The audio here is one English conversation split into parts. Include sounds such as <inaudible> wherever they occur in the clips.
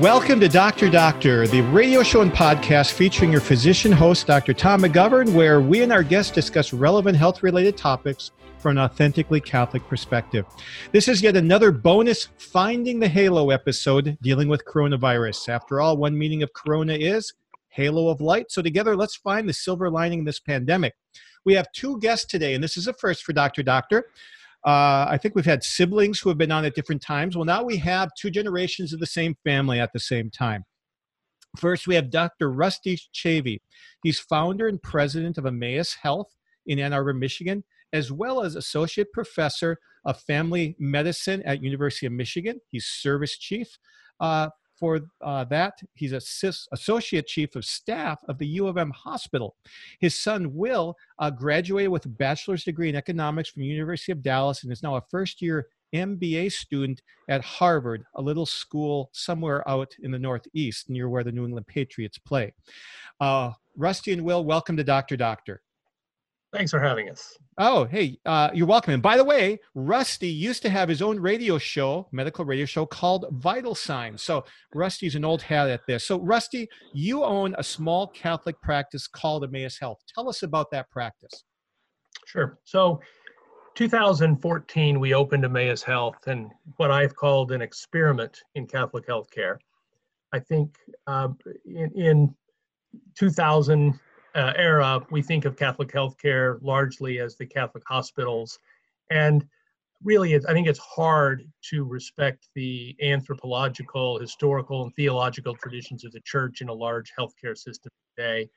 Welcome to Dr. Doctor, the radio show and podcast featuring your physician host, Dr. Tom McGovern, where we and our guests discuss relevant health related topics from an authentically Catholic perspective. This is yet another bonus Finding the Halo episode dealing with coronavirus. After all, one meaning of corona is halo of light. So, together, let's find the silver lining in this pandemic. We have two guests today, and this is a first for Dr. Doctor. Uh, I think we've had siblings who have been on at different times. Well, now we have two generations of the same family at the same time. First, we have Dr. Rusty Chavey. He's founder and president of Emmaus Health in Ann Arbor, Michigan, as well as associate professor of family medicine at University of Michigan. He's service chief uh, for uh, that. He's associate chief of staff of the U of M hospital. His son Will uh, graduated with a bachelor's degree in economics from University of Dallas and is now a first year MBA student at Harvard, a little school somewhere out in the Northeast near where the New England Patriots play. Uh, Rusty and Will, welcome to Dr. Doctor. Thanks for having us. Oh, hey, uh, you're welcome. And by the way, Rusty used to have his own radio show, medical radio show called Vital Signs. So Rusty's an old hat at this. So, Rusty, you own a small Catholic practice called Emmaus Health. Tell us about that practice. Sure. So, 2014, we opened Emmaus Health and what I've called an experiment in Catholic healthcare. I think uh, in, in 2000, uh, era, we think of Catholic healthcare largely as the Catholic hospitals. And really, I think it's hard to respect the anthropological, historical, and theological traditions of the church in a large healthcare system today.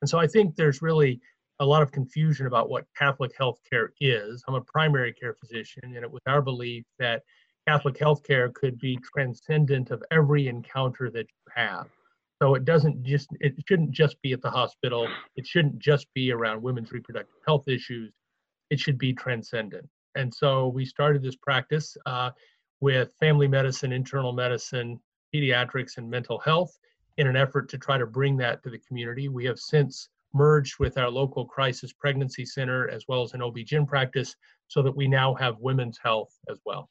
And so I think there's really a lot of confusion about what Catholic healthcare is. I'm a primary care physician, and it was our belief that Catholic healthcare could be transcendent of every encounter that you have. So it doesn't just, it shouldn't just be at the hospital. It shouldn't just be around women's reproductive health issues. It should be transcendent. And so we started this practice uh, with family medicine, internal medicine, pediatrics, and mental health in an effort to try to bring that to the community. We have since merged with our local crisis pregnancy center as well as an OB-GYN practice so that we now have women's health as well.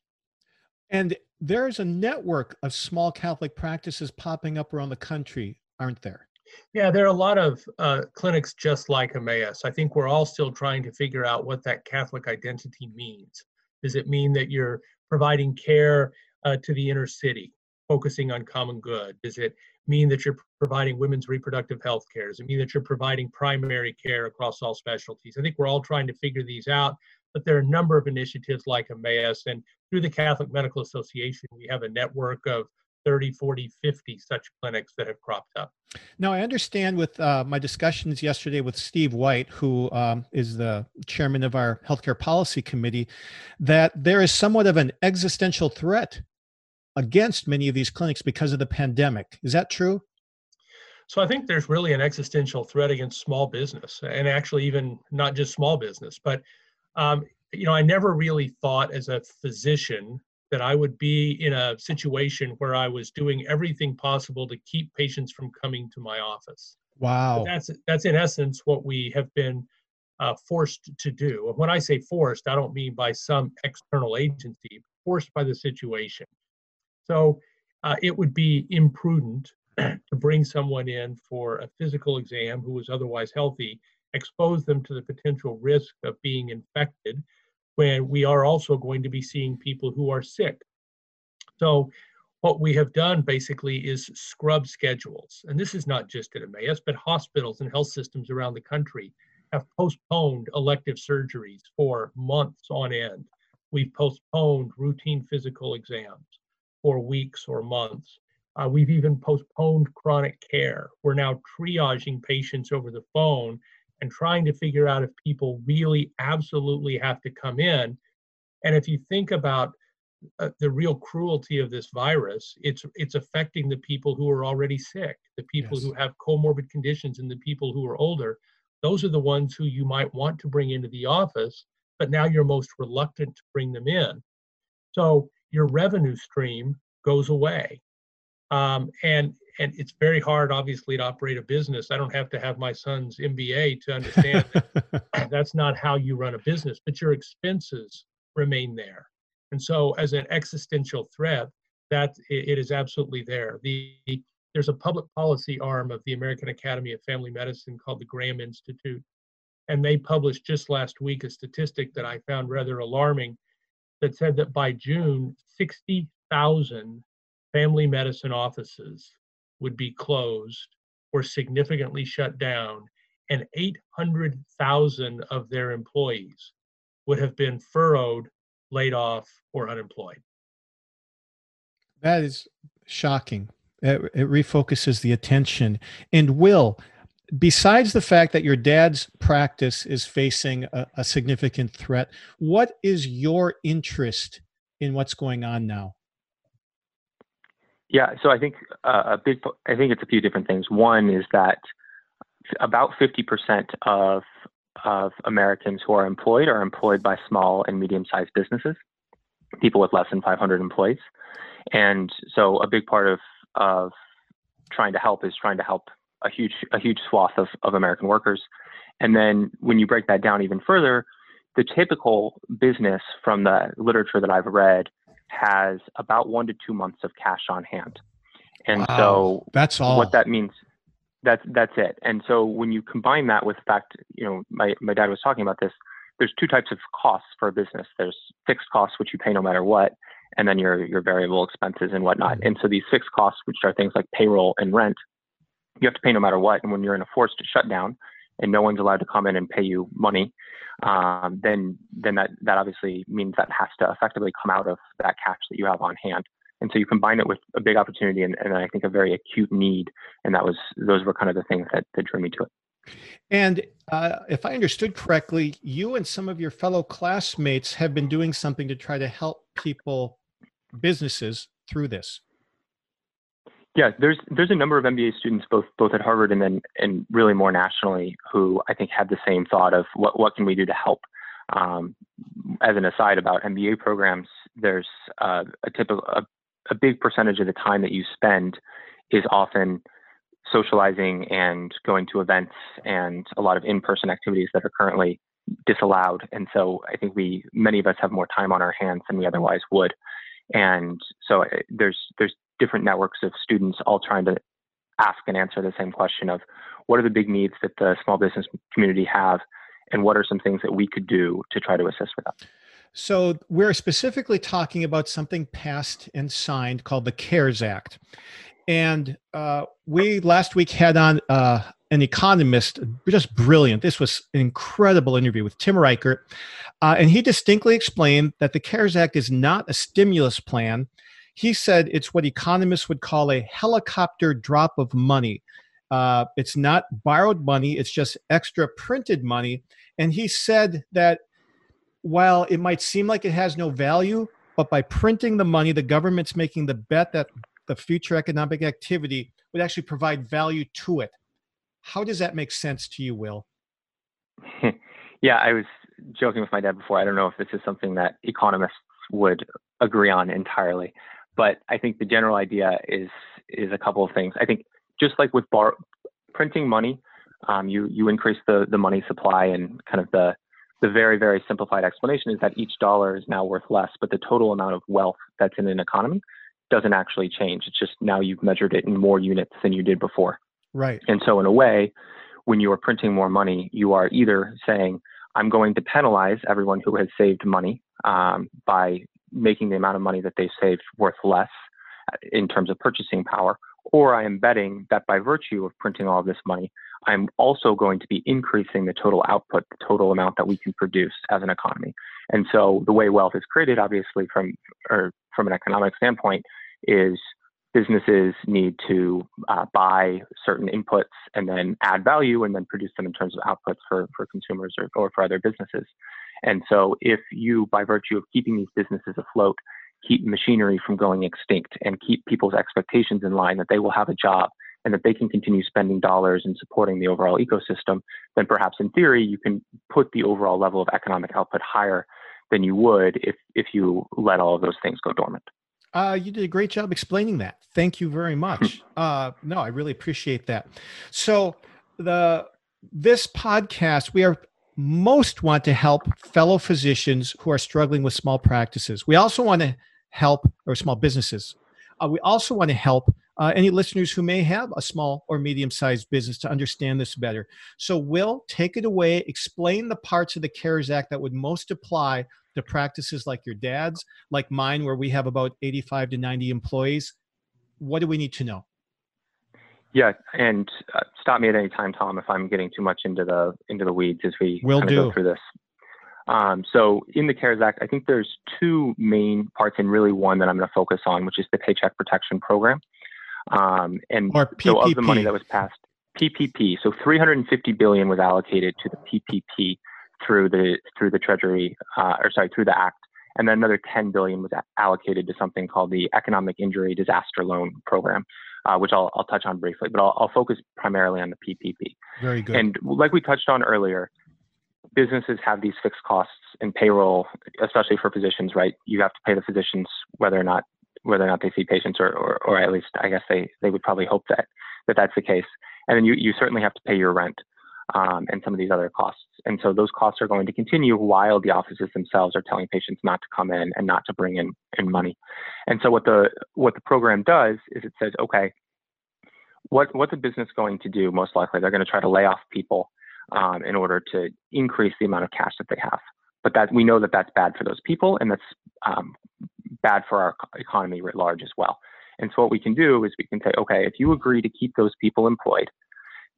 And there's a network of small Catholic practices popping up around the country, aren't there? Yeah, there are a lot of uh, clinics just like Emmaus. I think we're all still trying to figure out what that Catholic identity means. Does it mean that you're providing care uh, to the inner city, focusing on common good? Does it mean that you're providing women's reproductive health care? Does it mean that you're providing primary care across all specialties? I think we're all trying to figure these out but there are a number of initiatives like Emmaus, and through the Catholic Medical Association, we have a network of 30, 40, 50 such clinics that have cropped up. Now, I understand with uh, my discussions yesterday with Steve White, who um, is the chairman of our healthcare policy committee, that there is somewhat of an existential threat against many of these clinics because of the pandemic. Is that true? So I think there's really an existential threat against small business, and actually even not just small business, but um, you know, I never really thought as a physician that I would be in a situation where I was doing everything possible to keep patients from coming to my office. Wow. But that's that's in essence what we have been uh, forced to do. When I say forced, I don't mean by some external agency, forced by the situation. So uh, it would be imprudent <clears throat> to bring someone in for a physical exam who was otherwise healthy expose them to the potential risk of being infected when we are also going to be seeing people who are sick. So what we have done basically is scrub schedules. And this is not just at Emmaus, but hospitals and health systems around the country have postponed elective surgeries for months on end. We've postponed routine physical exams for weeks or months. Uh, we've even postponed chronic care. We're now triaging patients over the phone and trying to figure out if people really absolutely have to come in. And if you think about uh, the real cruelty of this virus, it's it's affecting the people who are already sick, the people yes. who have comorbid conditions, and the people who are older. Those are the ones who you might want to bring into the office, but now you're most reluctant to bring them in. So your revenue stream goes away. Um, and and it's very hard obviously to operate a business i don't have to have my son's mba to understand that <laughs> that's not how you run a business but your expenses remain there and so as an existential threat that it is absolutely there. The there's a public policy arm of the American Academy of Family Medicine called the Graham Institute, and they published just last week a statistic that I found rather alarming that said that by June, 60,000 family medicine offices would be closed or significantly shut down, and 800,000 of their employees would have been furloughed, laid off, or unemployed. That is shocking. It, it refocuses the attention. And Will, besides the fact that your dad's practice is facing a, a, significant threat, what is your interest in what's going on now? Yeah, so I think uh, a big, I think it's a few different things. One is that about 50% of of Americans who are employed are employed by small and medium-sized businesses, people with less than 500 employees, and so a big part of of trying to help is trying to help a huge a huge swath of, of American workers. And then when you break that down even further, the typical business from the literature that I've read has about one to two months of cash on hand. And wow, so that's all what that means. That's that's it. And so when you combine that with the fact, you know, my, my dad was talking about this, there's two types of costs for a business. There's fixed costs, which you pay no matter what, and then your your variable expenses and whatnot. Mm-hmm. And so these fixed costs, which are things like payroll and rent, you have to pay no matter what. And when you're in a forced shutdown and no one's allowed to come in and pay you money, um, then then that that obviously means that has to effectively come out of that cash that you have on hand. And so you combine it with a big opportunity and, and I think a very acute need. And that was those were kind of the things that, that drew me to it. And uh, if I understood correctly, you and some of your fellow classmates have been doing something to try to help people businesses through this? Yeah, there's there's a number of MBA students both both at Harvard and then and really more nationally who I think had the same thought of what what can we do to help. Um, as an aside about MBA programs, there's uh, a typical a, a big percentage of the time that you spend is often socializing and going to events and a lot of in-person activities that are currently disallowed. And so I think we many of us have more time on our hands than we otherwise would. And so uh, there's there's different networks of students all trying to ask and answer the same question of what are the big needs that the small business community have and what are some things that we could do to try to assist with that. So we're specifically talking about something passed and signed called the CARES Act. And uh, we last week had on uh, an economist, just brilliant. This was an incredible interview with Tim Reichert. Uh, and he distinctly explained that the CARES Act is not a stimulus plan. He said it's what economists would call a helicopter drop of money. Uh, it's not borrowed money, it's just extra printed money. And he said that while it might seem like it has no value, but by printing the money, the government's making the bet that the future economic activity would actually provide value to it. How does that make sense to you, Will? <laughs> yeah, I was joking with my dad before. I don't know if this is something that economists would agree on entirely, but I think the general idea is is a couple of things. I think just like with bar printing money, um, you you increase the the money supply and kind of the the very very simplified explanation is that each dollar is now worth less, but the total amount of wealth that's in an economy doesn't actually change. It's just now you've measured it in more units than you did before. Right. And so in a way, when you are printing more money, you are either saying I'm going to penalize everyone who has saved money um, by making the amount of money that they saved worth less uh, in terms of purchasing power, or I am betting that by virtue of printing all of this money, I'm also going to be increasing the total output, the total amount that we can produce as an economy. And so the way wealth is created, obviously, from or from an economic standpoint, is businesses need to uh, buy certain inputs and then add value and then produce them in terms of outputs for, for consumers or, or for other businesses. And so, if you, by virtue of keeping these businesses afloat, keep machinery from going extinct and keep people's expectations in line that they will have a job and that they can continue spending dollars and supporting the overall ecosystem, then perhaps in theory you can put the overall level of economic output higher than you would if, if you let all of those things go dormant. Uh, you did a great job explaining that. Thank you very much. uh, no, I really appreciate that. So the this podcast, we are most want to help fellow physicians who are struggling with small practices. We also want to help or small businesses. uh, we also want to help uh, any listeners who may have a small or medium sized business to understand this better. So, Will, take it away. Explain the parts of the CARES Act that would most apply to practices like your dad's, like mine, where we have about 85 to 90 employees. What do we need to know? Yeah, and uh, stop me at any time, Tom, if I'm getting too much into the into the weeds as we Will do. go through this. Um, so in the CARES Act, I think there's two main parts, and really one that I'm going to focus on, which is the Paycheck Protection Program. Um, and or so of the money that was passed, PPP. So 350 billion was allocated to the PPP through the through the Treasury, uh, or sorry, through the Act, and then another 10 billion was allocated to something called the Economic Injury Disaster Loan Program, uh, which I'll, I'll touch on briefly, but I'll, I'll focus primarily on the PPP. Very good. And like we touched on earlier, businesses have these fixed costs in payroll, especially for physicians, right? You have to pay the physicians whether or not whether or not they see patients, or, or, or at least I guess they, they would probably hope that, that that's the case. And then you, you certainly have to pay your rent um, and some of these other costs. And so those costs are going to continue while the offices themselves are telling patients not to come in and not to bring in, in money. And so what the what the program does is it says, okay, what what's a business going to do? Most likely, they're going to try to lay off people um, in order to increase the amount of cash that they have. But that we know that that's bad for those people, and that's um, bad for our economy writ large as well. And so what we can do is we can say, okay, if you agree to keep those people employed,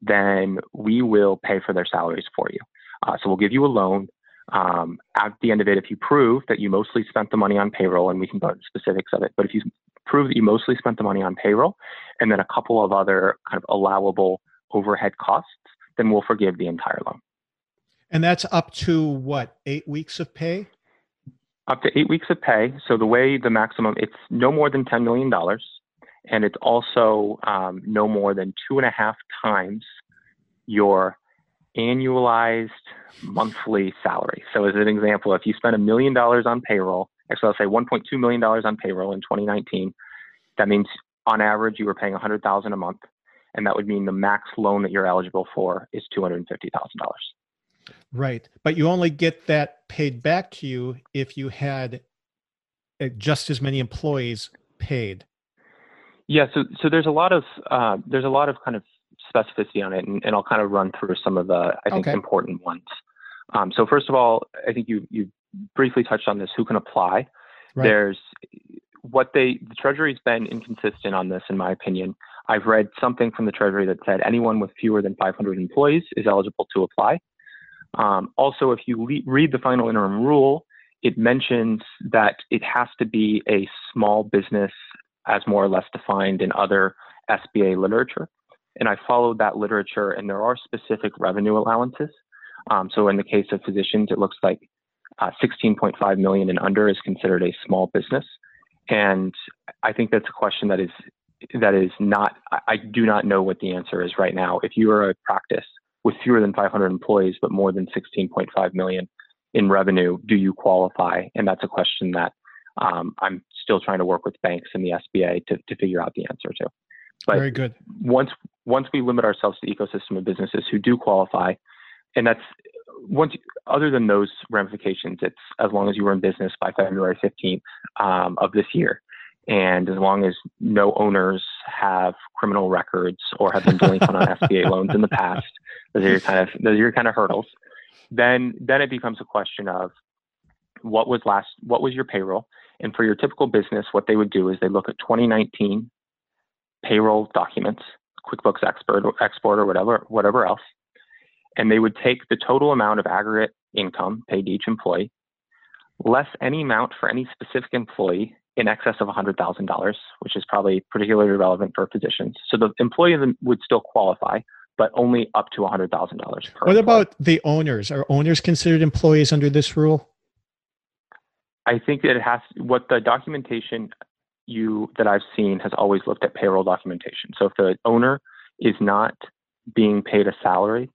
then we will pay for their salaries for you. Uh, so we'll give you a loan. Um, at the end of it, if you prove that you mostly spent the money on payroll, and we can go into specifics of it, but if you prove that you mostly spent the money on payroll and then a couple of other kind of allowable overhead costs, then we'll forgive the entire loan. And that's up to what, eight weeks of pay? Up to eight weeks of pay. So the way the maximum, it's no more than $10 million. And it's also um, no more than two and a half times your annualized monthly salary. So as an example, if you spend a million dollars on payroll, actually I'll say $1.2 million on payroll in 2019, that means on average you were paying 100,000 a month and that would mean the max loan that you're eligible for is $250,000. Right. But you only get that paid back to you if you had uh, just as many employees paid. Yeah, so so there's a lot of uh, there's a lot of kind of specificity on it, and, and I'll kind of run through some of the I think okay. important ones. Um, so first of all, I think you you briefly touched on this. Who can apply? Right. There's what they the Treasury's been inconsistent on this, in my opinion. I've read something from the Treasury that said anyone with fewer than 500 employees is eligible to apply. Um, also, if you le- read the final interim rule, it mentions that it has to be a small business as more or less defined in other SBA literature. And I followed that literature, and there are specific revenue allowances. Um, so in the case of physicians, it looks like uh, 16.5 million and under is considered a small business. And I think that's a question that is that is not, I do not know what the answer is right now. If you are a practice with fewer than 500 employees, but more than 16.5 million in revenue, do you qualify? And that's a question that um, I'm still trying to work with banks and the SBA to, to figure out the answer to. But Very good. Once once we limit ourselves to the ecosystem of businesses who do qualify, and that's once other than those ramifications, it's as long as you were in business by February 15th um, of this year, and as long as no owners have criminal records or have been delinquent on <laughs> SBA loans in the past, those are your kind of those are your kind of hurdles. Then then it becomes a question of what was last what was your payroll, and for your typical business, what they would do is they look at 2019 payroll documents, QuickBooks Export or Export or whatever whatever else, and they would take the total amount of aggregate income paid to each employee, less any amount for any specific employee in excess of $100,000, which is probably particularly relevant for physicians. So the employee would still qualify, but only up to $100,000 per. What employee. about the owners? Are owners considered employees under this rule? I think that it has what the documentation you that I've seen has always looked at payroll documentation. So if the owner is not being paid a salary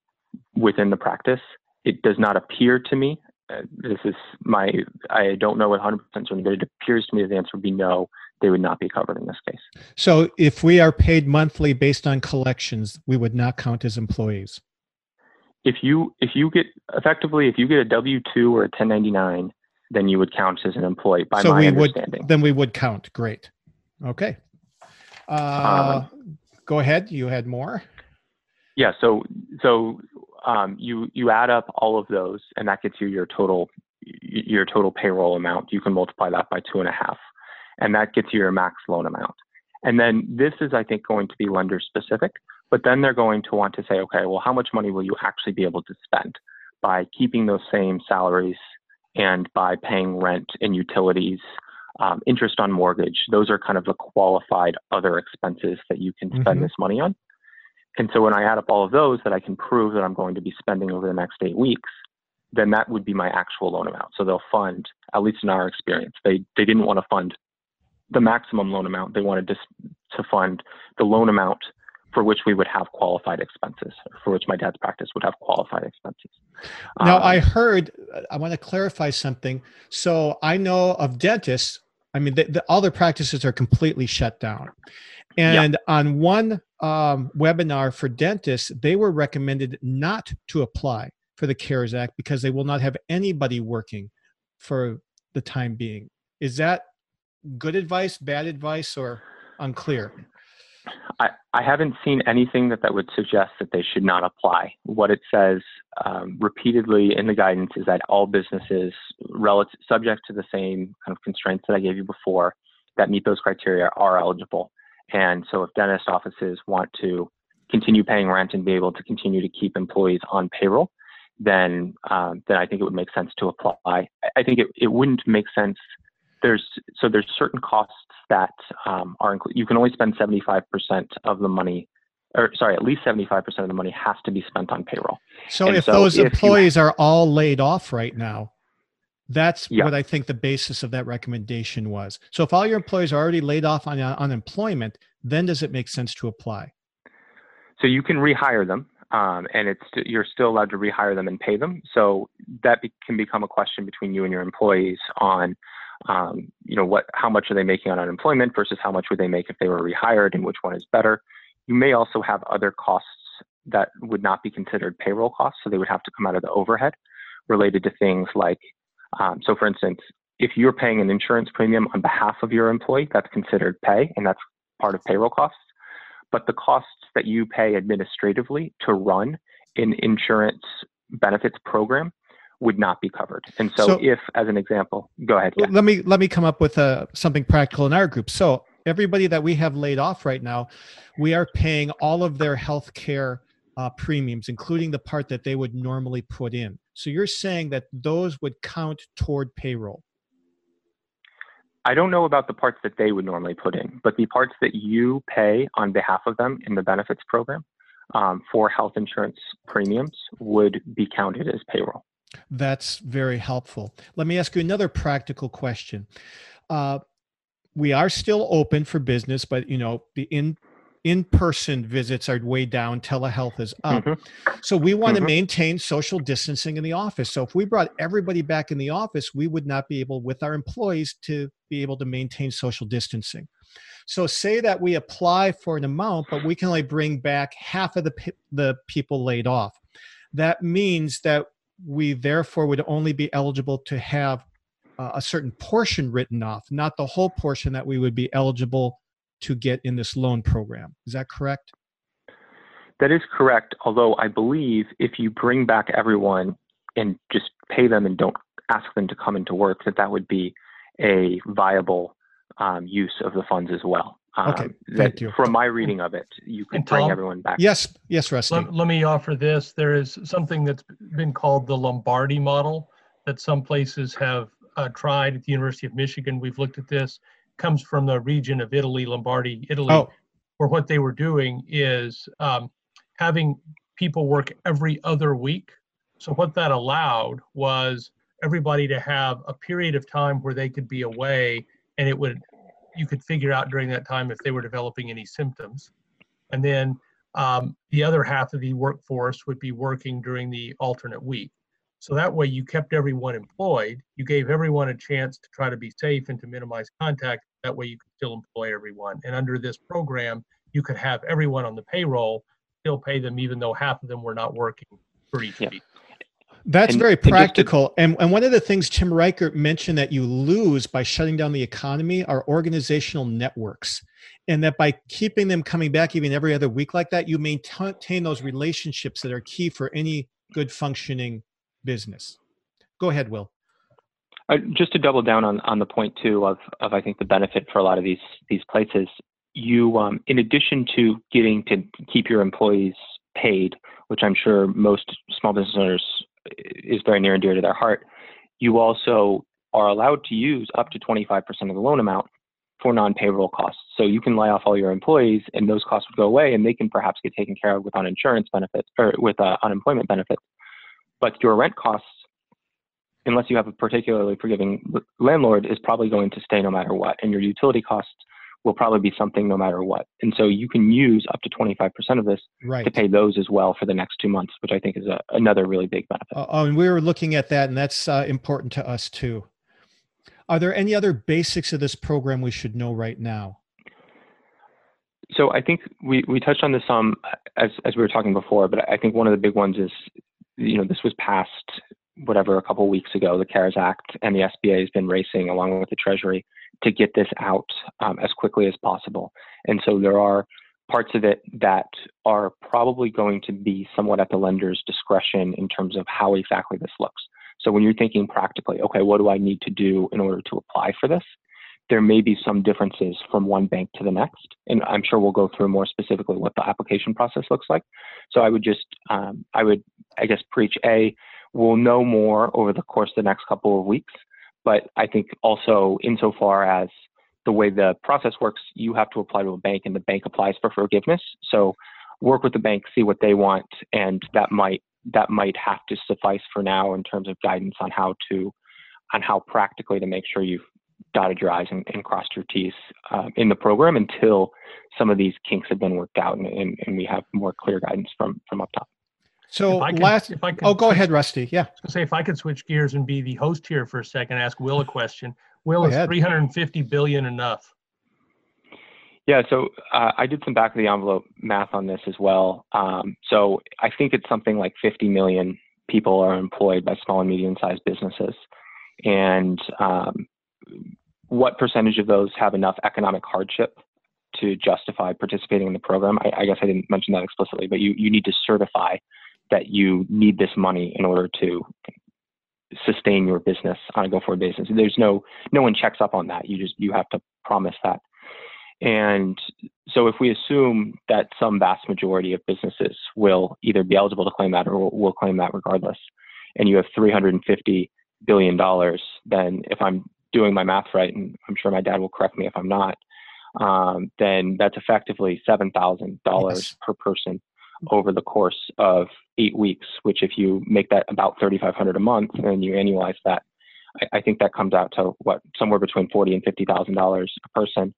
within the practice, it does not appear to me uh, this is my I don't know what 100% certain, but it appears to me that the answer would be no. They would not be covered in this case. So, if we are paid monthly based on collections, we would not count as employees. If you if you get effectively if you get a W two or a 1099, then you would count as an employee. By so my we understanding, would, then we would count. Great. Okay. Uh, um, go ahead. You had more. Yeah. So so um, you you add up all of those, and that gets you your total your total payroll amount. You can multiply that by two and a half, and that gets you your max loan amount. And then this is, I think, going to be lender specific. But then they're going to want to say, okay, well, how much money will you actually be able to spend by keeping those same salaries and by paying rent and utilities, um, interest on mortgage? Those are kind of the qualified other expenses that you can spend mm-hmm. this money on. And so when I add up all of those that I can prove that I'm going to be spending over the next eight weeks, then that would be my actual loan amount. So they'll fund, at least in our experience, they they didn't want to fund the maximum loan amount. They wanted to to fund the loan amount for which we would have qualified expenses, for which my dad's practice would have qualified expenses. Now, um, I heard, I want to clarify something. So I know of dentists, I mean, the, the, all their practices are completely shut down. And yeah. on one um, webinar for dentists, they were recommended not to apply for the CARES Act because they will not have anybody working for the time being. Is that good advice, bad advice, or unclear? I, I haven't seen anything that, that would suggest that they should not apply. What it says um, repeatedly in the guidance is that all businesses, relative, subject to the same kind of constraints that I gave you before, that meet those criteria are eligible. And so if dentist offices want to continue paying rent and be able to continue to keep employees on payroll, then um, then I think it would make sense to apply. I think it, it wouldn't make sense there's so there's certain costs that um, are included. You can only spend 75% of the money, or sorry, at least 75% of the money has to be spent on payroll. So and if so those if employees you, are all laid off right now, that's yeah. what I think the basis of that recommendation was. So if all your employees are already laid off on uh, unemployment, then does it make sense to apply? So you can rehire them. Um, and it's you're still allowed to rehire them and pay them. So that be, can become a question between you and your employees on um, you know, what, how much are they making on unemployment versus how much would they make if they were rehired and which one is better. You may also have other costs that would not be considered payroll costs, so they would have to come out of the overhead related to things like, um, so for instance, if you're paying an insurance premium on behalf of your employee, that's considered pay and that's part of payroll costs. But the costs that you pay administratively to run an insurance benefits program would not be covered. And so, so if, as an example, go ahead. Yeah. Let me let me come up with uh, something practical in our group. So everybody that we have laid off right now, we are paying all of their health care uh, premiums, including the part that they would normally put in. So you're saying that those would count toward payroll. I don't know about the parts that they would normally put in, but the parts that you pay on behalf of them in the benefits program um, for health insurance premiums would be counted as payroll. That's very helpful. Let me ask you another practical question. Uh, we are still open for business, but you know the in in-person visits are way down telehealth is up mm-hmm. so we want mm-hmm. to maintain social distancing in the office so if we brought everybody back in the office we would not be able with our employees to be able to maintain social distancing so say that we apply for an amount but we can only bring back half of the the people laid off that means that we therefore would only be eligible to have uh, a certain portion written off, not the whole portion that we would be eligible to get in this loan program. Is that correct? That is correct. Although I believe if you bring back everyone and just pay them and don't ask them to come into work, that that would be a viable um, use of the funds as well. Um, okay, thank you. From my reading of it, you can Tom, bring everyone back. Yes, yes, Rusty. Let, let, me offer this. There is something that's been called the Lombardy model that some places have uh, tried at the University of Michigan. We've looked at this. Comes from the region of Italy, Lombardy, Italy, oh. where what they were doing is um, having people work every other week. So what that allowed was everybody to have a period of time where they could be away and it would you could figure out during that time if they were developing any symptoms. And then um, the other half of the workforce would be working during the alternate week. So that way you kept everyone employed. You gave everyone a chance to try to be safe and to minimize contact. That way you could still employ everyone. And under this program, you could have everyone on the payroll, still pay them even though half of them were not working for each yeah. week. That's and, very practical. And, and, and one of the things Tim Reichert mentioned that you lose by shutting down the economy are organizational networks. and that by keeping them coming back even every other week like that, you maintain those relationships that are key for any good functioning business. Go ahead, Will. Uh, just to double down on, on the point too of, of I think the benefit for a lot of these these places, you um, in addition to getting to keep your employees paid, which I'm sure most small business owners is very near and dear to their heart, you also are allowed to use up to 25% of the loan amount for non-payroll costs. So you can lay off all your employees, and those costs would go away, and they can perhaps get taken care of with uninsurance benefits or with uh, unemployment benefits. But your rent costs, unless you have a particularly forgiving landlord, is probably going to stay no matter what, and your utility costs will probably be something no matter what. And so you can use up to 25% of this right. to pay those as well for the next two months, which I think is a, another really big benefit. Uh, oh, and we were looking at that, and that's uh, important to us too. Are there any other basics of this program we should know right now? So I think we, we touched on this some as, as we were talking before, but I think one of the big ones is, you know, this was passed whatever a couple weeks ago, the CARES Act, and the SBA has been racing along with the Treasury to get this out um, as quickly as possible. And so there are parts of it that are probably going to be somewhat at the lender's discretion in terms of how exactly this looks. So when you're thinking practically, okay, what do I need to do in order to apply for this? There may be some differences from one bank to the next, and I'm sure we'll go through more specifically what the application process looks like. So I would just, um, I would, I guess, preach a. We'll know more over the course of the next couple of weeks, but I think also insofar as the way the process works, you have to apply to a bank, and the bank applies for forgiveness. So work with the bank, see what they want, and that might that might have to suffice for now in terms of guidance on how to on how practically to make sure you've dotted your i's and, and crossed your t's uh, in the program until some of these kinks have been worked out and, and, and we have more clear guidance from from up top so can, last if I can, oh go ahead rusty yeah say if i could switch gears and be the host here for a second ask will a question will is 350 billion enough yeah, so uh, I did some back of the envelope math on this as well. Um, so I think it's something like 50 million people are employed by small and medium sized businesses. And um, what percentage of those have enough economic hardship to justify participating in the program? I, I guess I didn't mention that explicitly, but you, you need to certify that you need this money in order to sustain your business on a go forward basis. There's no no one checks up on that. You just you have to promise that. And so if we assume that some vast majority of businesses will either be eligible to claim that or will claim that regardless, and you have $350 billion, then if I'm doing my math right, and I'm sure my dad will correct me if I'm not, um, then that's effectively $7,000 yes. per person over the course of eight weeks, which if you make that about 3,500 a month and you annualize that, I, I think that comes out to what somewhere between 40 and $50,000 a person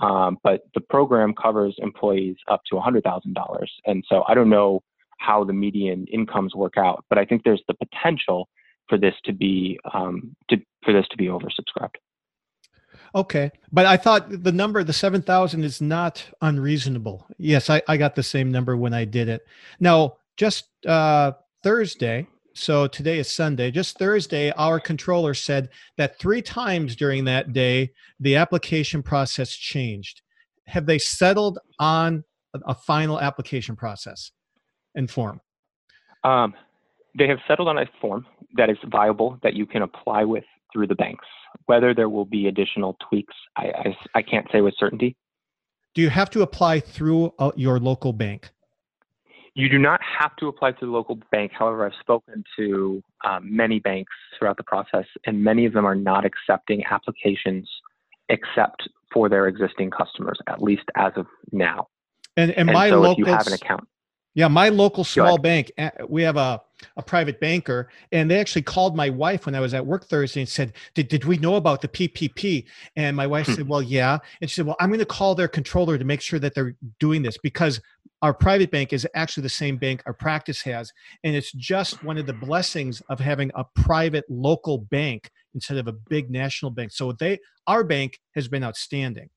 um, but the program covers employees up to $100,000. And so I don't know how the median incomes work out, but I think there's the potential for this to be um, to, for this to be oversubscribed. Okay, but I thought the number, the seven thousand, is not unreasonable. Yes, I, I got the same number when I did it. Now, just uh, Thursday, so today is Sunday. Just Thursday, our controller said that three times during that day, the application process changed. Have they settled on a final application process and form? Um, they have settled on a form that is viable that you can apply with through the banks. Whether there will be additional tweaks, I, I, I can't say with certainty. Do you have to apply through uh, your local bank? You do not have to apply to the local bank. However, I've spoken to um, many banks throughout the process, and many of them are not accepting applications except for their existing customers, at least as of now. And, and, and my so local, if you have an account. Yeah, my local small bank, eh, we have a, a private banker, and they actually called my wife when I was at work Thursday and said, Did, did we know about the PPP? And my wife hmm. said, Well, yeah. And she said, Well, I'm going to call their controller to make sure that they're doing this because our private bank is actually the same bank our practice has and it's just one of the blessings of having a private local bank instead of a big national bank so they our bank has been outstanding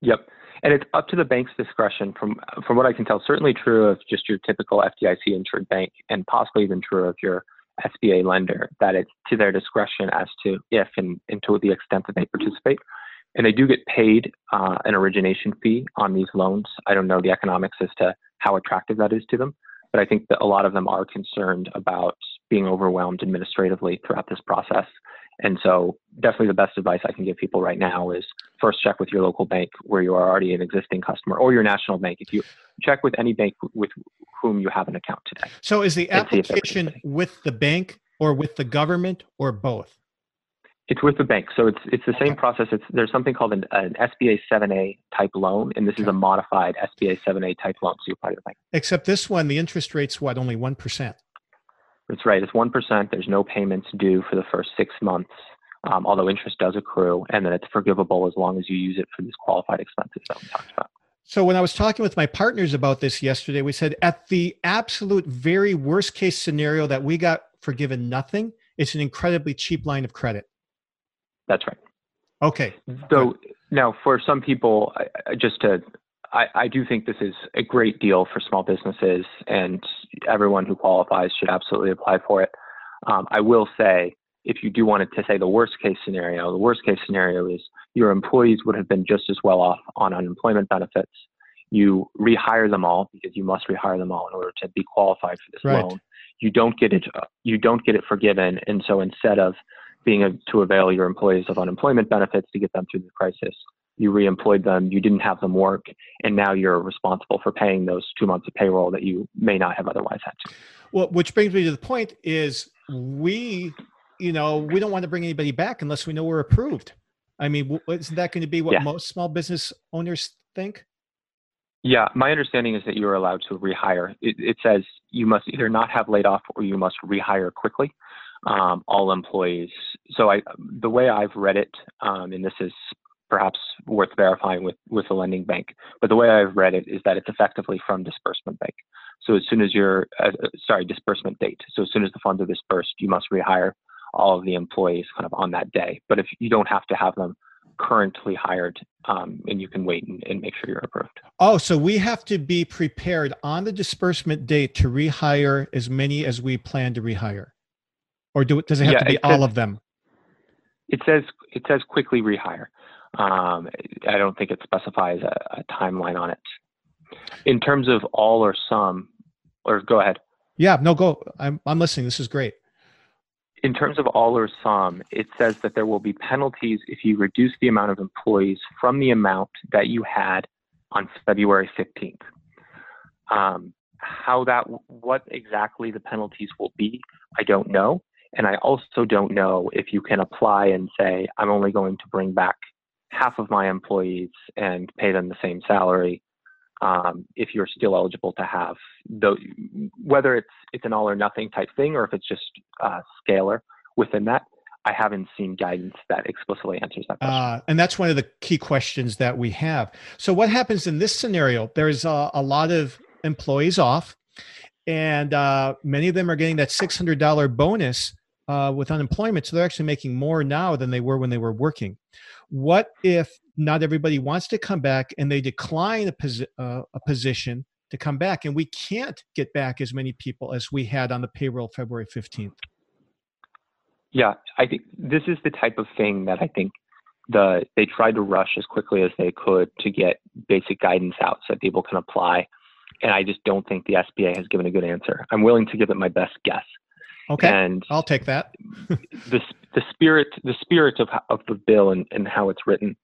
yep and it's up to the bank's discretion from from what i can tell certainly true of just your typical fdic insured bank and possibly even true of your sba lender that it's to their discretion as to if and, and to the extent that they participate and they do get paid uh, an origination fee on these loans. I don't know the economics as to how attractive that is to them, but I think that a lot of them are concerned about being overwhelmed administratively throughout this process. And so, definitely the best advice I can give people right now is first check with your local bank where you are already an existing customer or your national bank. If you check with any bank with whom you have an account today. So, is the application with the bank or with the government or both? It's with the bank, so it's it's the same okay. process. It's there's something called an, an SBA 7A type loan, and this okay. is a modified SBA 7A type loan. So you apply to the bank. Except this one, the interest rate's what only one percent. That's right. It's one percent. There's no payments due for the first six months, um, although interest does accrue, and then it's forgivable as long as you use it for these qualified expenses that we talked about. So when I was talking with my partners about this yesterday, we said at the absolute very worst case scenario that we got forgiven nothing, it's an incredibly cheap line of credit. That's right. Okay. So now, for some people, just to, I, I do think this is a great deal for small businesses, and everyone who qualifies should absolutely apply for it. Um, I will say, if you do want to say the worst case scenario, the worst case scenario is your employees would have been just as well off on unemployment benefits. You rehire them all because you must rehire them all in order to be qualified for this right. loan. You don't get it. You don't get it forgiven, and so instead of being a, to avail your employees of unemployment benefits to get them through the crisis. You reemployed them, you didn't have them work, and now you're responsible for paying those two months of payroll that you may not have otherwise had to. Well, which brings me to the point is we, you know, we don't want to bring anybody back unless we know we're approved. I mean, isn't that going to be what yeah. most small business owners think? Yeah, my understanding is that you are allowed to rehire. It, it, says you must either not have laid off or you must rehire quickly um, all employees. So I, the way I've read it, um, and this is perhaps worth verifying with, with the lending bank, but the way I've read it is that it's effectively from disbursement bank. So as soon as you're, uh, uh, sorry, disbursement date. So as soon as the funds are dispersed, you must rehire all of the employees kind of on that day. But if you don't have to have them currently hired um, and you can wait and, and, make sure you're approved. Oh, so we have to be prepared on the disbursement date to rehire as many as we plan to rehire or do it, does it have yeah, to be all of them? It says it says quickly rehire. Um, I don't think it specifies a, a, timeline on it. In terms of all or some, or go ahead. Yeah, no, go. I'm I'm listening. This is great. In terms of all or some, it says that there will be penalties if you reduce the amount of employees from the amount that you had on February 15th. Um, how that, what exactly the penalties will be, I don't know. And I also don't know if you can apply and say, I'm only going to bring back half of my employees and pay them the same salary um, if you're still eligible to have the, whether it's it's an all or nothing type thing or if it's just uh, scalar within that. I haven't seen guidance that explicitly answers that question. Uh, and that's one of the key questions that we have. So, what happens in this scenario? There's a, a lot of employees off, and uh, many of them are getting that $600 bonus uh, with unemployment. So they're actually making more now than they were when they were working. What if not everybody wants to come back and they decline a, posi- uh, a position to come back and we can't get back as many people as we had on the payroll February 15th? Yeah, I think this is the type of thing that I think the they tried to rush as quickly as they could to get basic guidance out so that people can apply. And I just don't think the SBA has given a good answer. I'm willing to give it my best guess. Okay, and I'll take that. <laughs> the the spirit the spirit of of the bill and, and how it's written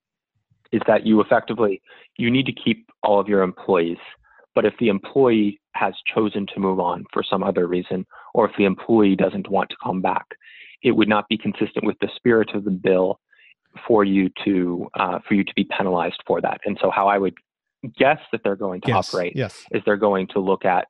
is that you effectively you need to keep all of your employees, but if the employee has chosen to move on for some other reason, or if the employee doesn't want to come back, it would not be consistent with the spirit of the bill for you to uh, for you to be penalized for that. And so, how I would guess that they're going to yes, operate yes. is they're going to look at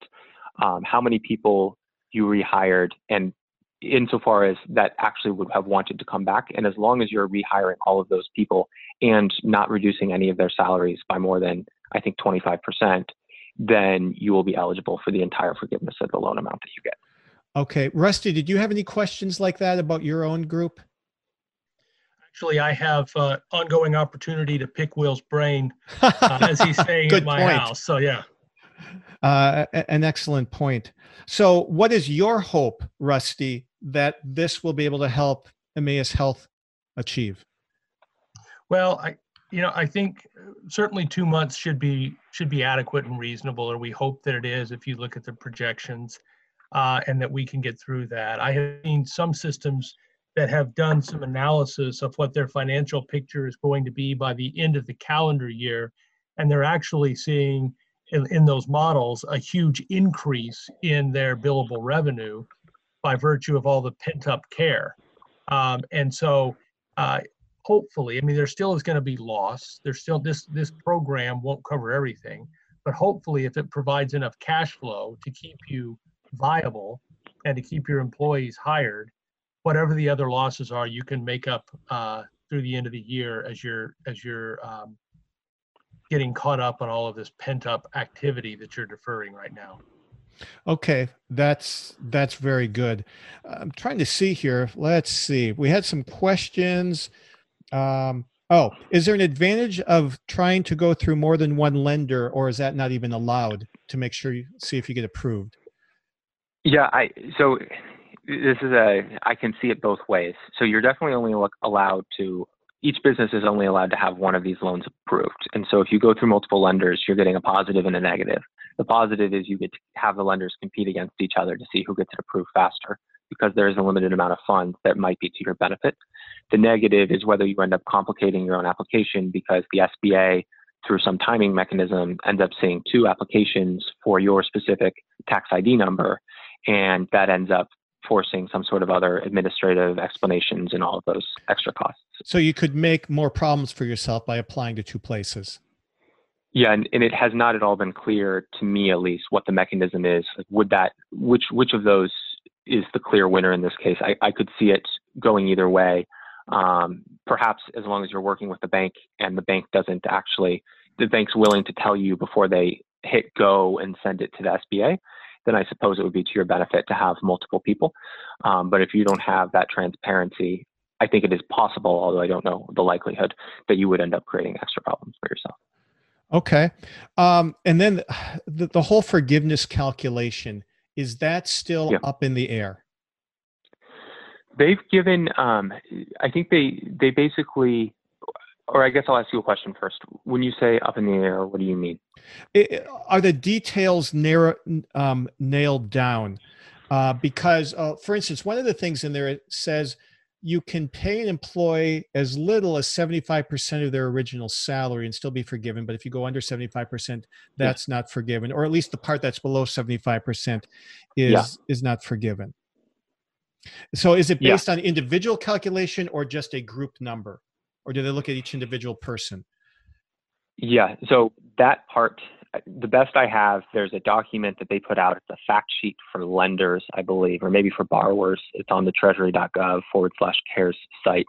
um, how many people you rehired and insofar as that actually would have wanted to come back. And as long as you're rehiring all of those people and not reducing any of their salaries by more than, I think, 25%, then you will be eligible for the entire forgiveness of the loan amount that you get. Okay. Rusty, did you have any questions like that about your own group? Actually, I have uh, ongoing opportunity to pick Will's brain uh, as he's <laughs> staying at my point. house. So, yeah. Uh, an excellent point. So, what is your hope, Rusty, that this will be able to help Emmaus Health achieve? Well, I, you know, I think certainly two months should be should be adequate and reasonable, or we hope that it is if you look at the projections, uh, and that we can get through that. I have seen some systems that have done some analysis of what their financial picture is going to be by the end of the calendar year, and they're actually seeing in, in those models a huge increase in their billable revenue by virtue of all the pent up care. Um, and so, uh, hopefully, I mean, there still is going to be loss. There's still this this program won't cover everything, but hopefully, if it provides enough cash flow to keep you viable and to keep your employees hired, whatever the other losses are, you can make up uh, through the end of the year as you're as you're um, getting caught up on all of this pent up activity that you're deferring right now. Okay, that's that's very good. I'm trying to see here. Let's see. We had some questions. Um, oh, is there an advantage of trying to go through more than one lender, or is that not even allowed to make sure you see if you get approved? Yeah, I so this is a I can see it both ways. So you're definitely only allowed to each business is only allowed to have one of these loans approved. And so if you go through multiple lenders, you're getting a positive and a negative. The positive is you get to have the lenders compete against each other to see who gets it approved faster because there is a limited amount of funds that might be to your benefit. The negative is whether you end up complicating your own application because the SBA, through some timing mechanism, ends up seeing two applications for your specific tax ID number, and that ends up forcing some sort of other administrative explanations and all of those extra costs. So you could make more problems for yourself by applying to two places. Yeah, and, and it has not at all been clear to me, at least, what the mechanism is. Like, would that which which of those is the clear winner in this case? I, I could see it going either way. Um, perhaps as long as you're working with the bank and the bank doesn't actually, the bank's willing to tell you before they hit go and send it to the SBA, then I suppose it would be to your benefit to have multiple people. Um, but if you don't have that transparency, I think it is possible, although I don't know the likelihood, that you would end up creating extra problems for yourself. Okay. Um, and then the, the, whole forgiveness calculation, is that still yeah. up in the air? They've given, um, I think they, they basically, or I guess I'll ask you a question first. When you say up in the air, what do you mean? It, are the details narrow, um, nailed down? Uh, because, uh, for instance, one of the things in there it says you can pay an employee as little as 75% of their original salary and still be forgiven. But if you go under 75%, that's yeah. not forgiven, or at least the part that's below 75% is, yeah. is not forgiven. So is it based yeah. on individual calculation or just a group number? Or do they look at each individual person? Yeah, so that part the best I have, there's a document that they put out. It's a fact sheet for lenders, I believe, or maybe for borrowers. It's on the treasury.gov forward slash cares site.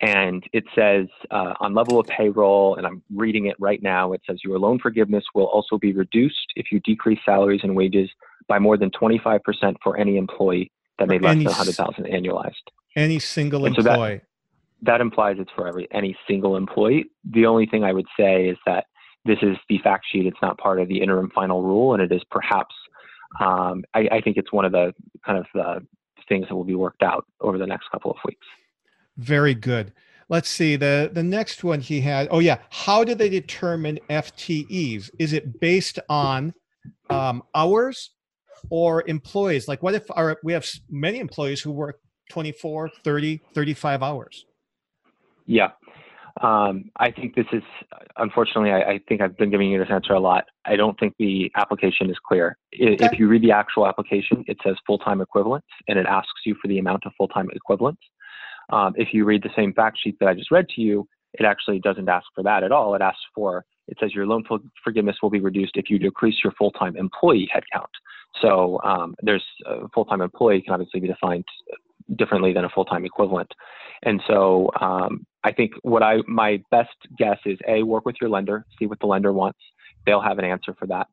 And it says uh, on level of payroll, and I'm reading it right now, it says your loan forgiveness will also be reduced if you decrease salaries and wages by more than 25% for any employee that made less than 100,000 annualized. Any single and employee. So that, that implies it's for every any single employee. The only thing I would say is that this is the fact sheet. It's not part of the interim final rule, and it is perhaps. Um, I, I, think it's one of the kind of the things that will be worked out over the next couple of weeks. Very good. Let's see the the next one he had. Oh yeah, how do they determine FTEs? Is it based on um, hours or employees? Like what if our we have many employees who work 24, 30, 35 hours? Yeah. Um, I think this is, unfortunately, I, I, think I've been giving you this answer a lot. I don't think the application is clear. Okay. If you read the actual application, it says full time equivalents and it asks you for the amount of full time equivalents. Um, if you read the same fact sheet that I just read to you, it actually doesn't ask for that at all. It asks for, it says your loan forgiveness will be reduced if you decrease your full time employee headcount. So um, there's a full time employee can obviously be defined differently than a full time equivalent. And so um, I think what I my best guess is a work with your lender, see what the lender wants. They'll have an answer for that.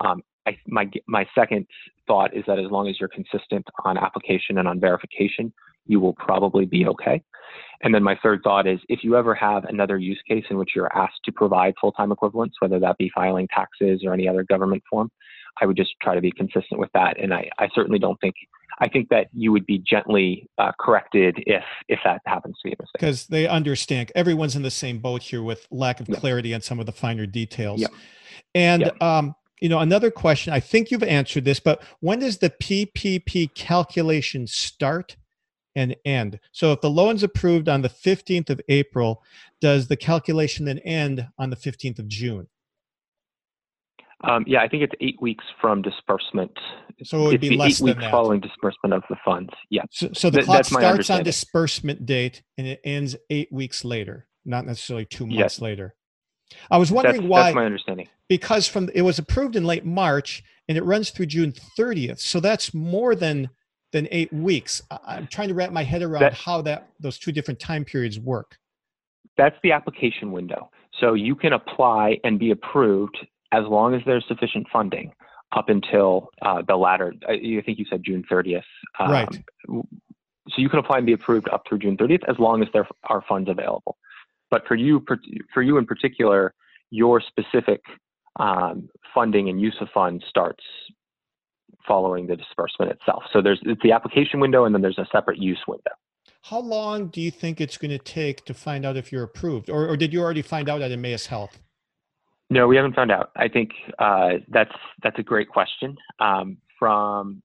Um, I, my my second thought is that as long as you're consistent on application and on verification, you will probably be okay. And then my third thought is if you ever have another use case in which you're asked to provide full-time equivalents, whether that be filing taxes or any other government form, I would just try to be consistent with that. And I, I certainly don't think I think that you would be gently uh, corrected if if that happens to be a mistake. Because they understand everyone's in the same boat here with lack of clarity on some of the finer details. Yeah. And um, you know, another question. I think you've answered this, but when does the PPP calculation start and end? So if the loan's approved on the 15th of April, does the calculation then end on the 15th of June? Um, yeah, I think it's eight weeks from disbursement. So it would be the less eight weeks that. following disbursement of the funds. Yeah, So, so the Th- clock starts on disbursement date and it ends eight weeks later, not necessarily two months Yes. later. I was that's, wondering why, that's my understanding. because from it was approved in late March and it runs through June 30th, so that's more than than eight weeks. I, I'm trying to wrap my head around That- how that those two different time periods work. That's the application window. So you can apply and be approved as long as there's sufficient funding up until uh, the latter. I I think you said June 30th. Um, Right. So you can apply and be approved up through June 30th as long as there are funds available. But for you, for you in particular, your specific um, funding and use of funds starts following the disbursement itself. So there's it's the application window, and then there's a separate use window. How long do you think it's going to take to find out if you're approved, or, or did you already find out at Emmaus Health? No, we haven't found out. I think uh, that's that's a great question. Um, from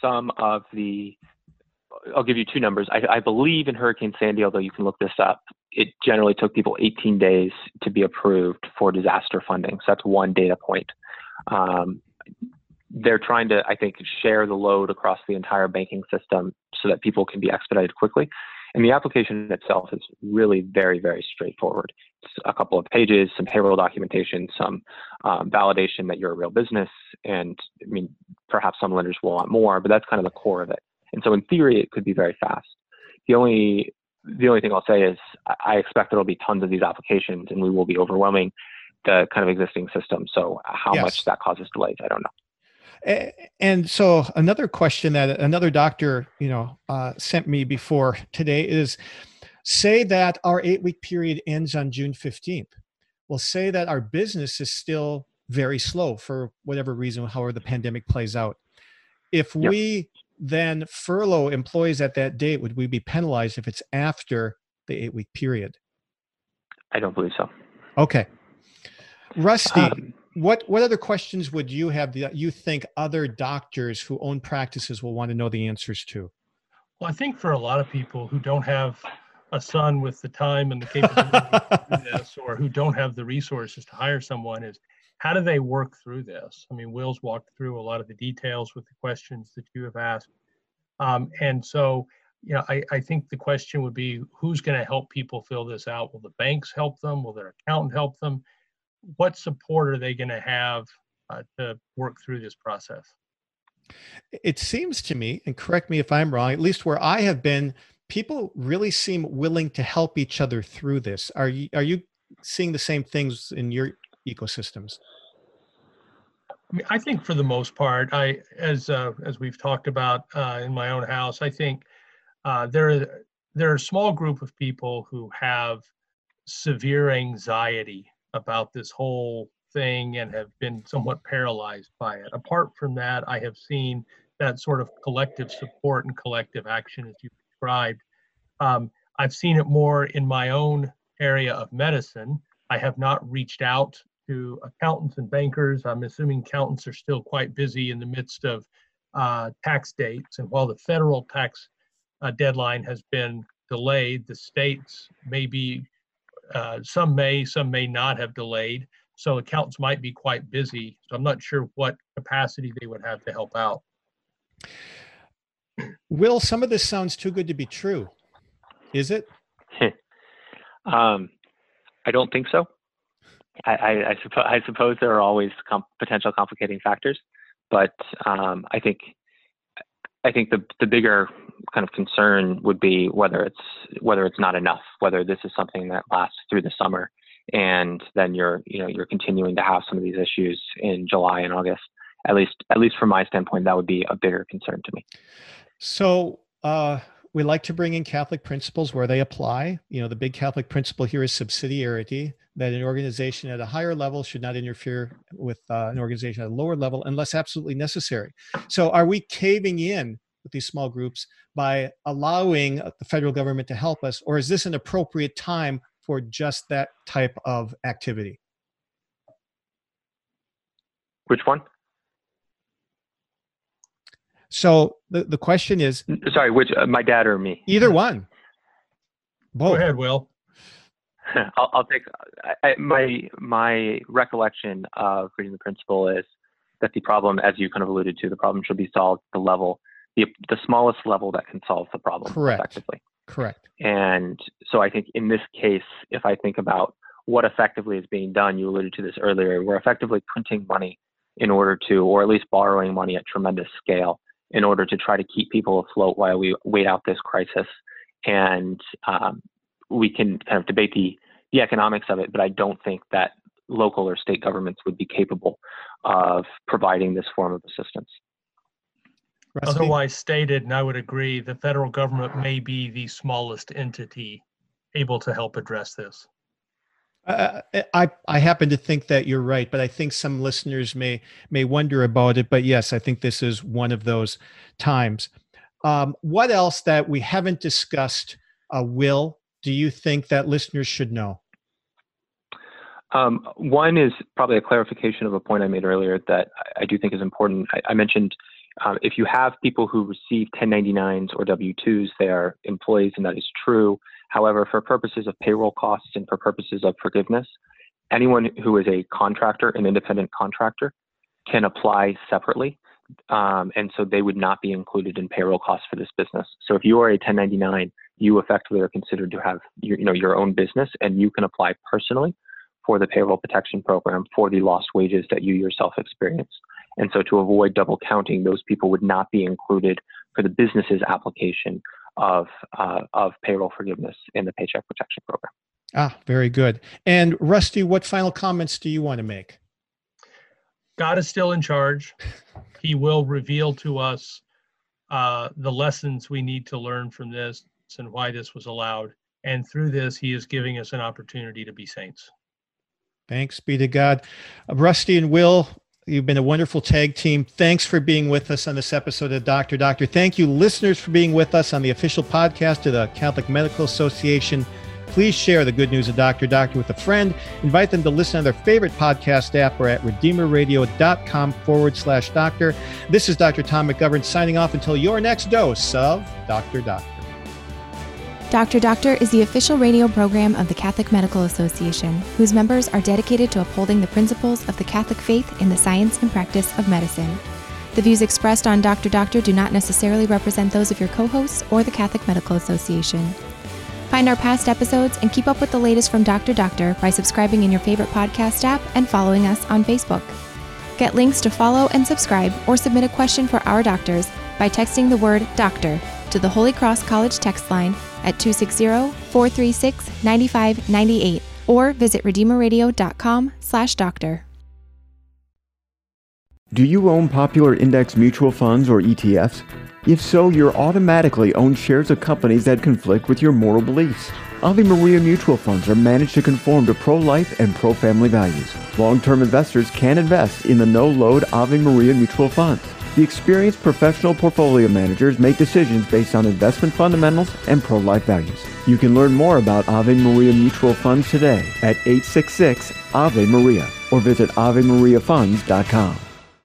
some of the, I'll give you two numbers. I, I believe in Hurricane Sandy, although you can look this up. It generally took people 18 days to be approved for disaster funding. So that's one data point. Um, they're trying to, I think, share the load across the entire banking system so that people can be expedited quickly. And the application itself is really very, very straightforward. It's a couple of pages, some payroll documentation, some um, validation that you're a real business, and I mean, perhaps some lenders will want more, but that's kind of the core of it. And so, in theory, it could be very fast. The only the only thing I'll say is I- expect there'll be tons of these applications, and we will be overwhelming the kind of existing system. So, how Yes. much that causes delays, I don't know. And so another question that another doctor, you know, uh, sent me before today is, say that our eight week period ends on June fifteenth. Well, say that our business is still very slow for whatever reason, however the pandemic plays out. If Yep. we then furlough employees at that date, would we be penalized if it's after the eight week period? I don't believe so. Okay. Rusty, Um, what what other questions would you have that you think other doctors who own practices will want to know the answers to? Well, I think for a lot of people who don't have a son with the time and the capability to do <laughs> this, or who don't have the resources to hire someone, is how do they work through this? I mean, Will's walked through a lot of the details with the questions that you have asked. Um, and so, you know, I, I think the question would be who's going to help people fill this out? Will the banks help them? Will their accountant help them? What support are they going to have uh, to work through this process? It seems to me, and correct me if I'm wrong, at least where I have been, people really seem willing to help each other through this. Are you are you seeing the same things in your ecosystems? I mean, I think for the most part, I, as, uh, as we've talked about, uh, in my own house, I think, uh, there, are- there are a small group of people who have severe anxiety about this whole thing and have been somewhat paralyzed by it. Apart from that, I have seen that sort of collective support and collective action as you described. Um, I've seen it more in my own area of medicine. I have not reached out to accountants and bankers. I'm assuming accountants are still quite busy in the midst of uh, tax dates. And while the federal tax uh, deadline has been delayed, the states may be, uh, some may, some may not have delayed. So accountants might be quite busy. So I'm not sure what capacity they would have to help out. Will, some of this sounds too good to be true. Is it? <laughs> Um, I don't think so. I, I, I, suppo- I suppose there are always com- potential complicating factors, but um, I think I think the the bigger kind of concern would be whether it's whether it's not enough, whether this is something that lasts through the summer, and then you're you know you're continuing to have some of these issues in July and August. At least at least from my standpoint, that would be a bigger concern to me. So uh, we like to bring in Catholic principles where they apply. You know, the big Catholic principle here is subsidiarity. that an organization at a higher level should not interfere with uh, an organization at a lower level unless absolutely necessary. So, are we caving in with these small groups by allowing the federal government to help us, or is this an appropriate time for just that type of activity? Which one? So the, the question is sorry, which uh, my dad or me? Either one. Both. Go ahead, Will. <laughs> I'll, I'll, take I, my my recollection of reading the principle is that the problem, as you kind of alluded to, the problem should be solved at the level the the smallest level that can solve the problem Correct. effectively. Correct. And so I think in this case, if I think about what effectively is being done, you alluded to this earlier, we're effectively printing money in order to, or at least borrowing money at tremendous scale in order to try to keep people afloat while we wait out this crisis. And um, we can kind of debate the, the economics of it, but I don't think that local or state governments would be capable of providing this form of assistance. Otherwise stated, and I would agree, the federal government may be the smallest entity able to help address this. I I happen to think that you're right, but I think some listeners may may wonder about it. But yes, I think this is one of those times. Um, what else that we haven't discussed? Uh, Will, do you think that listeners should know? Um, one is probably a clarification of a point I made earlier that I do think is important. I, I mentioned um, if you have people who receive 1099s or W 2s, they are employees, and that is true. However, for purposes of payroll costs and for purposes of forgiveness, anyone who is a contractor, an independent contractor, can apply separately. Um, and so they would not be included in payroll costs for this business. So if you are a 1099, you effectively are considered to have your, you know, your own business and you can apply personally for the payroll protection program for the lost wages that you yourself experienced. And so to avoid double counting, those people would not be included for the business's application of, uh, of payroll forgiveness in the Paycheck Protection Program. Ah, very good. And Rusty, what final comments do you want to make? God is still in charge. He will reveal to us uh, the lessons we need to learn from this and why this was allowed. And through this, He is giving us an opportunity to be saints. Thanks be to God. Uh, Rusty and Will, You've been a wonderful tag team. Thanks for being with us on this episode of Doctor Doctor. Thank you, listeners, for being with us on the official podcast of the Catholic Medical Association. Please share the good news of Doctor Doctor with a friend. Invite them to listen on their favorite podcast app or at redeemerradio.com forward slash doctor. This is Dr. Tom McGovern signing off until your next dose of Doctor Doctor. Doctor Doctor is the official radio program of the Catholic Medical Association, whose members are dedicated to upholding the principles of the Catholic faith in the science and practice of medicine. The views expressed on Doctor Doctor do not necessarily represent those of your co hosts or the Catholic Medical Association. Find our past episodes and keep up with the latest from Doctor Doctor by subscribing in your favorite podcast app and following us on Facebook. Get links to follow and subscribe or submit a question for our doctors by texting the word doctor to the Holy Cross College text line at 260-436-9598 or visit redeemerradio.com slash doctor. Do you own popular index mutual funds or ETFs? If so, you're automatically own shares of companies that conflict with your moral beliefs. Ave Maria mutual funds are managed to conform to pro-life and pro-family values. Long-term investors can invest in the no-load Ave Maria mutual funds. The experienced professional portfolio managers make decisions based on investment fundamentals and pro-life values. You can learn more about Ave Maria Mutual Funds today at 866 Ave Maria or visit AveMariaFunds.com.